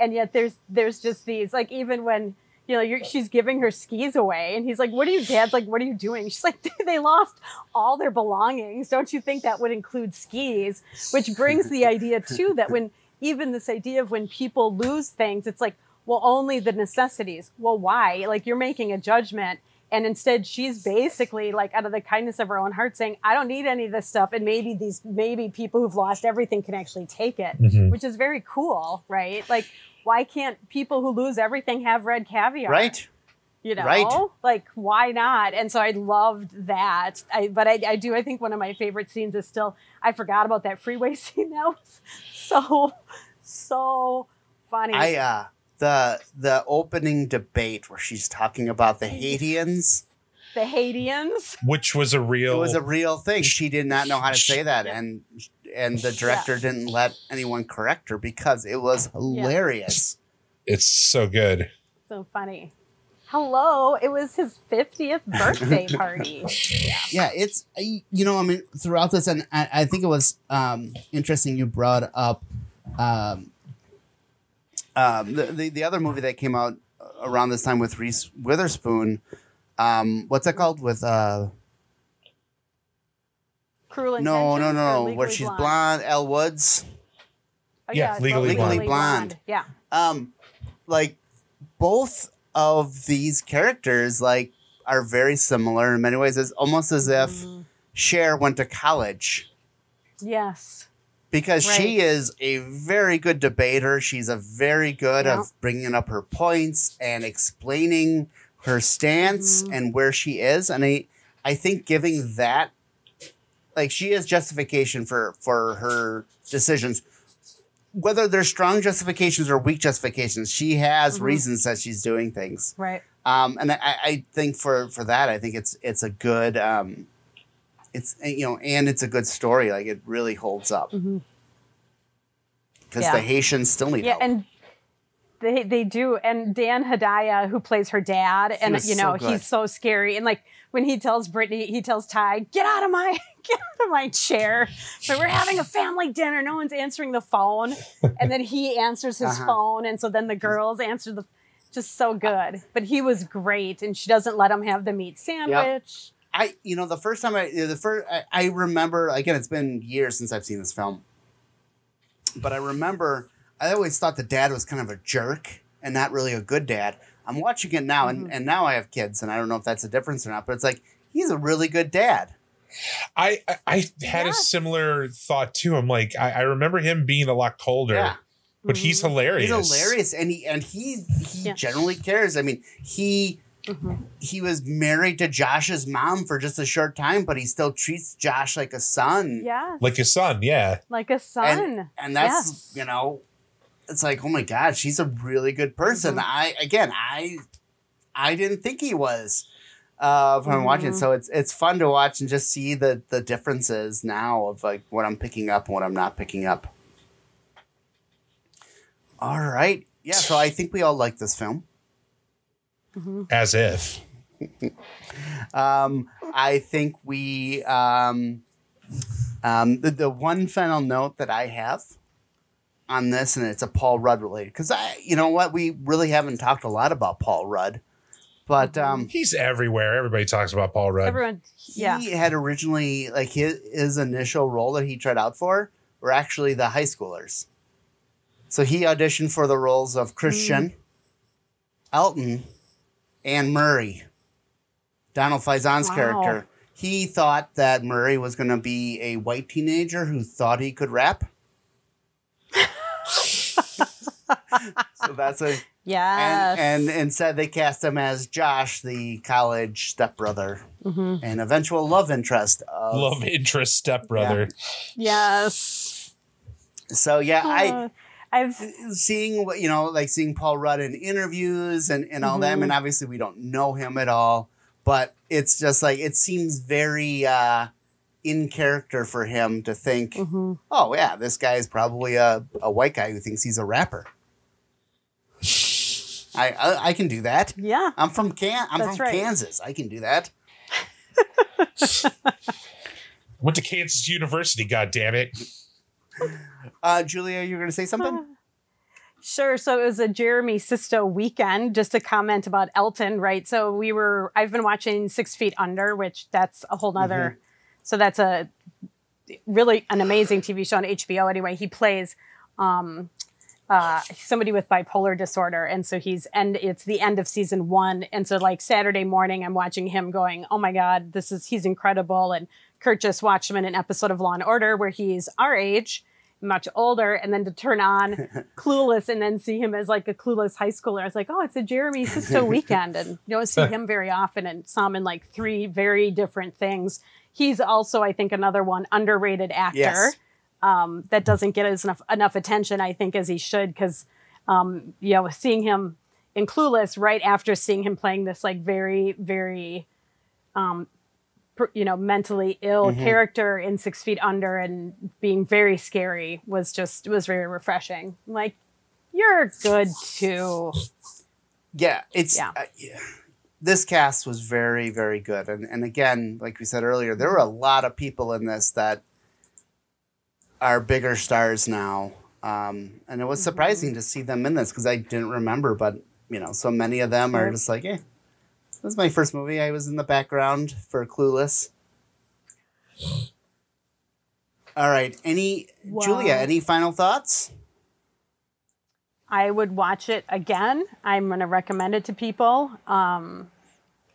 D: and yet there's there's just these like even when you know you're, she's giving her skis away, and he's like, "What are you, Dad's like? What are you doing?" She's like, "They lost all their belongings. Don't you think that would include skis?" Which brings the idea too that when even this idea of when people lose things, it's like, well, only the necessities. Well, why? Like you're making a judgment. And instead, she's basically like out of the kindness of her own heart saying, I don't need any of this stuff. And maybe these, maybe people who've lost everything can actually take it,
C: Mhm.
D: which is very cool, right? Like, why can't people who lose everything have red caviar?
B: Right.
D: You know,
B: Right.
D: like why not? And so I loved that. I, but I, I do. I think one of my favorite scenes is still. I forgot about that freeway scene. That was so, so funny.
B: I uh the the opening debate where she's talking about the Haitians.
D: the Haitians.
C: Which was a real.
B: It was a real thing. She did not know how to say that, and and the director didn't let anyone correct her because it was hilarious.
C: it's so good.
D: So funny. Hello, it was his 50th birthday party.
B: Yeah, it's you know I mean throughout this, and I, I think it was um, interesting you brought up um, um, the, the the other movie that came out around this time with Reese Witherspoon. Um, what's that called? With uh,
D: Cruel
B: no, no,
D: Intentions or
B: no, where
D: Legally
B: she's blonde. Elle Woods.
D: Oh,
C: Yeah,
D: the
C: Legally
B: Legally Blonde.
D: Yeah.
B: um like both of these characters like are very similar in many ways it's almost as if
D: Mm-hmm.
B: Cher went to college
D: Yes.
B: because she
D: Right.
B: is a very good debater she's a very good
D: Yeah.
B: of bringing up her points and explaining her stance
D: Mm-hmm.
B: and where she is and i i think giving that like she has justification for for her decisions whether they're strong justifications or weak justifications she has
D: Mhm.
B: reasons that she's doing things
D: Right.
B: um, and I, I think for for that i think it's it's a good um, it's you know and it's a good story like it really holds up because
D: Mhm. Yeah.
B: the haitians still need
D: Yeah,
B: help
D: and they they do. And Dan Hedaya, who plays her dad, and you know
B: good.
D: he's so scary. And like when he tells Brittany, he tells Tai, "Get out of my get out of my chair." So we're having a family dinner. No one's answering the phone, and then he answers his
B: Uh-huh.
D: phone, and so then the girls answer the. Just so good, but he was great, and she doesn't let him have the meat sandwich.
B: I, you know, the first time I, the first, I, I remember, again, it's been years since I've seen this film, but I remember, I always thought the dad was kind of a jerk and not really a good dad. I'm watching it now, and, and now I have kids, and I don't know if that's a difference or not, but it's like, he's a really good dad.
C: I I, I had a similar thought too. I'm like, I, I remember him being a lot colder,
B: Yeah.
C: but he's
D: Mhm.
C: hilarious.
B: He's hilarious, and he and he he
D: Yeah.
B: generally cares. I mean, he
D: Mhm.
B: he was married to Josh's mom for just a short time, but he still treats Josh like a son.
D: Yeah,
C: like a son. Yeah,
D: like a son.
B: and that's
D: Yes.
B: you know it's like oh my god she's a really good person
D: Mhm.
B: i again i i didn't think he was uh when i'm watching. It
D: Mhm.
B: so it's it's fun to watch and just see the the differences now of like what i'm picking up and what i'm not picking up. All right. Yeah so i think we all like this film.
C: As if.
B: um i think we um um the, the one final note that i have on this and it's a paul rudd related because i you know what? We really haven't talked a lot about paul rudd but um
C: He's everywhere. Everybody talks about Paul Rudd.
D: Everyone, yeah.
B: he had originally like his, his initial role that he tried out for were actually the high schoolers so he auditioned for the roles of christian elton and murray donald faison's
D: Wow.
B: character he thought that murray was going to be a white teenager who thought he could rap so that's a
D: Yes.
B: and, and instead they cast him as josh the college stepbrother
D: Mhm.
B: and eventual love interest of
C: Love interest stepbrother.
D: Yes.
B: So yeah,
D: Uh,
B: I
D: I've
B: seeing what you know, like seeing Paul Rudd in interviews and and all that. I
D: Mm-hmm.
B: mean, obviously we don't know him at all, but it's just like it seems very uh, in character for him to think,
D: Mm-hmm.
B: oh yeah, this guy is probably a, a white guy who thinks he's a rapper. I, I I can do that.
D: yeah.
B: I'm from Can I'm
D: That's
B: from
D: right.
B: Kansas. I can do that.
C: Went to Kansas University, god damn it.
B: Uh, Julia, you were going to say something?
D: Sure. So it was a Jeremy Sisto weekend. Just a comment about Elton, right? So we were. I've been watching Six Feet Under, which that's a whole nother. So that's a really an amazing TV show on HBO. Anyway, he plays um, uh, somebody with bipolar disorder, and so he's and it's the end of season one. And so like Saturday morning, I'm watching him going, "Oh my God, this is he's incredible." And Kurt just watched him in an episode of Law and Order where he's our age much older and then to turn on clueless and then see him as like a clueless high schooler i was like oh it's a jeremy sisto weekend and you don't see him very often and saw him in like three very different things he's also i think another one underrated actor
B: Yes.
D: Um, that doesn't get as enough enough attention i think as he should because um, you know seeing him in clueless right after seeing him playing this like very very um, per- you know mentally ill
B: Mm-hmm.
D: character in six feet under and being very scary was just was very refreshing like you're good too
B: Yeah, it's
D: Yeah.
B: uh, yeah. This cast was very, very good, and and again, like we said earlier, there were a lot of people in this that are bigger stars now, um, and it was surprising to see them in this because I didn't remember, but you know, so many of them are just like, eh. This was my first movie. I was in the background for Clueless. All right, any Julia? Any final thoughts?
D: i would watch it again i'm going to recommend it to people um,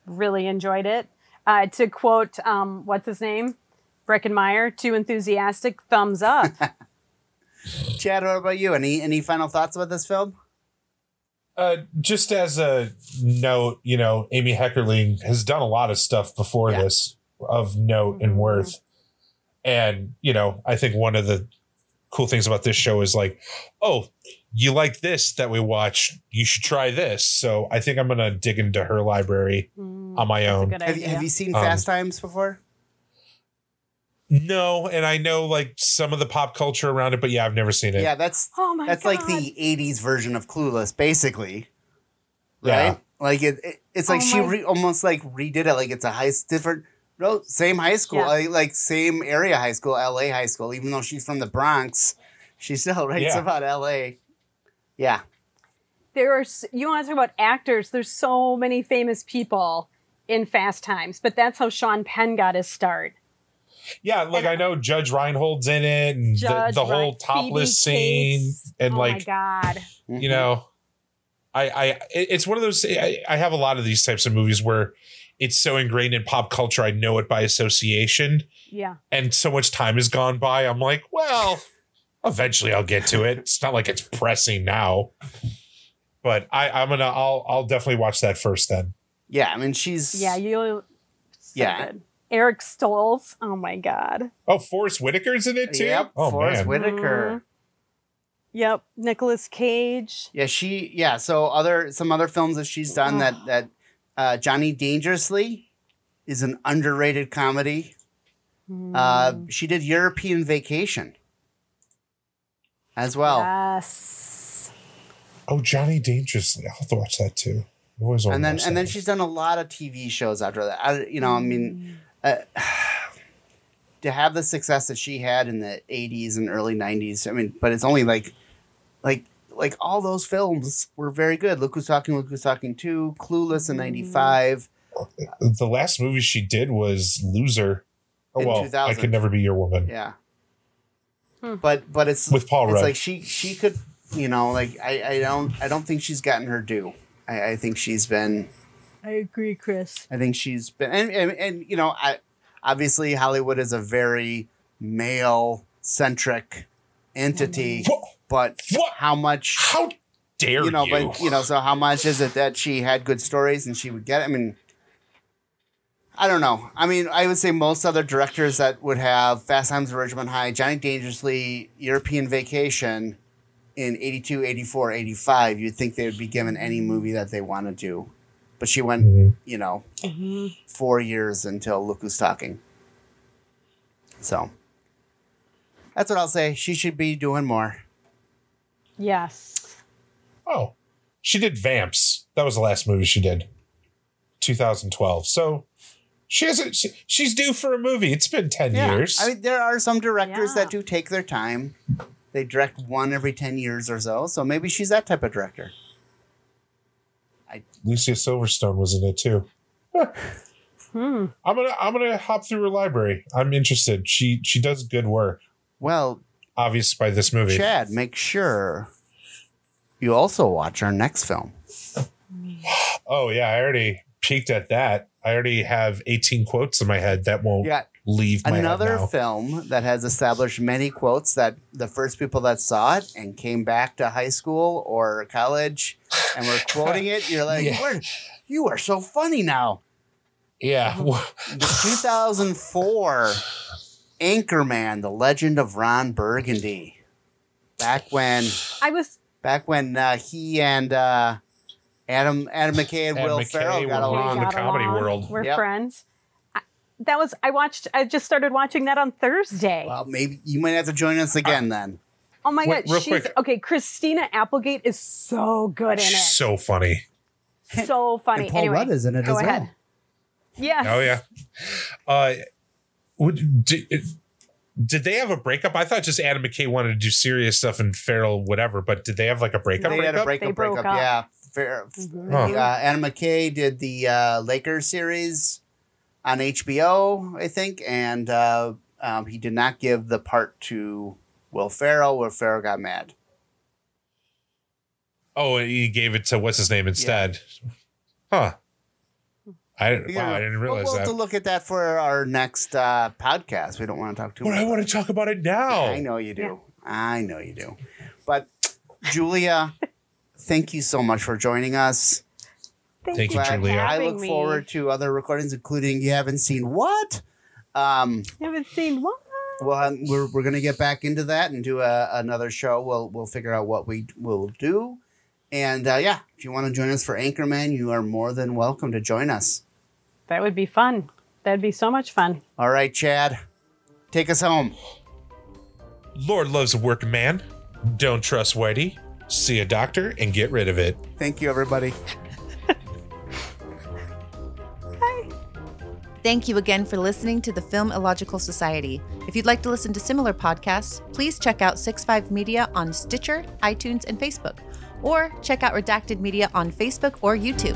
D: really enjoyed it uh, to quote um, what's his name Breckin Meyer too enthusiastic thumbs up
B: Chad, what about you? Any any final thoughts about this film?
C: Uh, just as a note, you know, Amy Heckerling has done a lot of stuff before
B: Yeah.
C: this of note and worth. And, you know, I think one of the cool things about this show is like, oh, you like this that we watch, you should try this. So I think I'm going to dig into her library
D: Mm,
C: on my own.
B: Have you, have you seen
C: Um,
B: Fast Times before?
C: No, and I know like some of the pop culture around it, but yeah, I've never seen it.
B: Yeah, that's
D: oh my
B: that's
D: god
B: like the '80s version of Clueless, basically.
C: Yeah.
B: Right? Like it, it it's like
D: Oh
B: she re- almost like redid it. Like it's a high different, no, same high school,
D: Yeah.
B: like, like same area high school, L.A. high school. Even though she's from the Bronx, she still writes
C: Yeah.
B: about L.A. Yeah,
D: there are you want to talk about actors there's so many famous people in fast times but that's how sean penn got his start
C: Yeah, like I know Judge Reinhold's in it and the,
D: Judge
C: the whole
D: Rein-
C: topless
D: Phoebe
C: scene
D: Cates.
C: and
D: oh
C: like
D: my god
C: you know i i it's one of those I, I have a lot of these types of movies where it's so ingrained in pop culture i know it by association
D: yeah
C: and so much time has gone by i'm like well eventually i'll get to it it's not like it's pressing now but i i'm gonna i'll i'll definitely watch that first then
B: yeah. I mean, she's
D: yeah you so
B: Yeah.
D: good. Eric stoltz oh my god.
C: Oh forrest whitaker's in it too?
B: Yep,
C: oh
B: Forrest
C: man.
B: Whitaker.
D: yep Nicolas cage.
B: Yeah, she yeah. So other some other films that she's done that that uh, Johnny Dangerously is an underrated comedy. Uh, she did European Vacation as well,
D: yes.
C: Oh johnny dangerously. I'll have to watch that too. I've always wanted
B: and then and then she's done a lot of TV shows after that. I, you know, I mean, uh, to have the success that she had in the '80s and early '90s. I mean, but it's only like, like, like all those films were very good. Look who's talking. Look who's talking too. Clueless in '95.
C: the last movie she did was loser oh
B: In
C: well i could never be your woman
B: Yeah.
D: Hmm.
B: But but it's
C: With Paul
B: It's
C: Rudd.
B: like she she could you know like I I don't I don't think she's gotten her due. I, I think she's been
D: i agree Kris
B: I think she's been and and, and you know I obviously Hollywood is a very male centric entity,
C: What?
B: but
C: What?
B: how much
C: How dare
B: you know,
C: you?
B: but you know, so how much is it that she had good stories and she would get? I mean, I don't know. I mean, I would say most other directors that would have Fast Times at Ridgemont High, Johnny Dangerously, European Vacation, in 82, 84, 85, you'd think they would be given any movie that they wanted to. But she went,
C: Mhm.
B: you know, four years until Look Who's Talking. So that's what I'll say. She should be doing more.
D: Yes.
C: Oh, she did Vamps. That was the last movie she did, 2012. So she hasn't. She, she's due for a movie. It's been 10 years.
B: I mean, there are some directors
D: Yeah.
B: that do take their time. They direct one every 10 years or so. So maybe she's that type of director.
C: Alicia Silverstone was in it too.
D: Hmm.
C: I'm gonna I'm gonna hop through her library. I'm interested. She she does good work.
B: Well,
C: Obvious by this movie.
B: Chad, make sure you also watch our next film.
C: Oh yeah, I already peeked at that. I already have 18 quotes in my head that won't
B: You got
C: leave my
B: another
C: head now.
B: film that has established many quotes that the first people that saw it and came back to high school or college and were quoting it, you're like,
C: Yeah.
B: You are so funny now.
C: yeah.
B: The 2004 Anchorman, The Legend of Ron Burgundy. Back when,
D: I was
B: back when uh, he and uh, Adam Adam McKay and
C: Adam
B: Will
C: McKay
B: Ferrell got
C: were
B: along.
C: on the comedy world.
D: We're
B: Yep.
D: friends. I, that was I watched. I just started watching that on Thursday.
B: Well, maybe you might have to join us again then.
D: oh my
C: Wait,
D: god, she's
C: quick.
D: okay. Christina Applegate is so good in it.
C: So funny.
D: So funny.
H: And Paul
D: anyway,
H: Rudd is in it
D: go
H: as
D: ahead.
H: well.
D: Yes.
C: Oh yeah. Uh, would did, did they have a breakup? I thought just Adam McKay wanted to do serious stuff and Ferrell whatever, but did they have like a breakup?
B: they had a
C: breakup?
B: breakup,
D: broke
B: breakup.
D: up.
B: Yeah, Fair,
D: Mhm.
B: Uh, Adam McKay did the uh, Lakers series on HBO, I think, and uh, um, he did not give the part to Will Ferrell. Will Ferrell got mad.
C: Oh, he gave it to what's his name instead. Huh. I didn't. Wow, I didn't realize
B: we'll have
C: that.
B: to look at that for our next uh, podcast. We don't want to talk too
C: But
B: much.
C: I want to talk about it now.
B: I know you do. I know you do. But Julia, thank you so much for joining us.
C: Thank you,
B: Glad-
C: Julia.
B: I look
D: me.
B: forward to other recordings, including you haven't seen what. Um,
D: You haven't seen what?
B: well, um, we're we're gonna get back into that and do a, another show. We'll we'll figure out what we will do. And uh, yeah, if you want to join us for Anchorman, you are more than welcome to join us.
D: That would be fun. That'd be so much fun.
B: All right, Chad, take us home.
C: Lord loves a working man. Don't trust Whitey. See a doctor and get rid of it.
B: Thank you, everybody.
I: Thank you again for listening to the Film Illogical Society. If you'd like to listen to similar podcasts, please check out 65 Media on Stitcher, iTunes, and Facebook, or check out Redacted Media on Facebook or YouTube.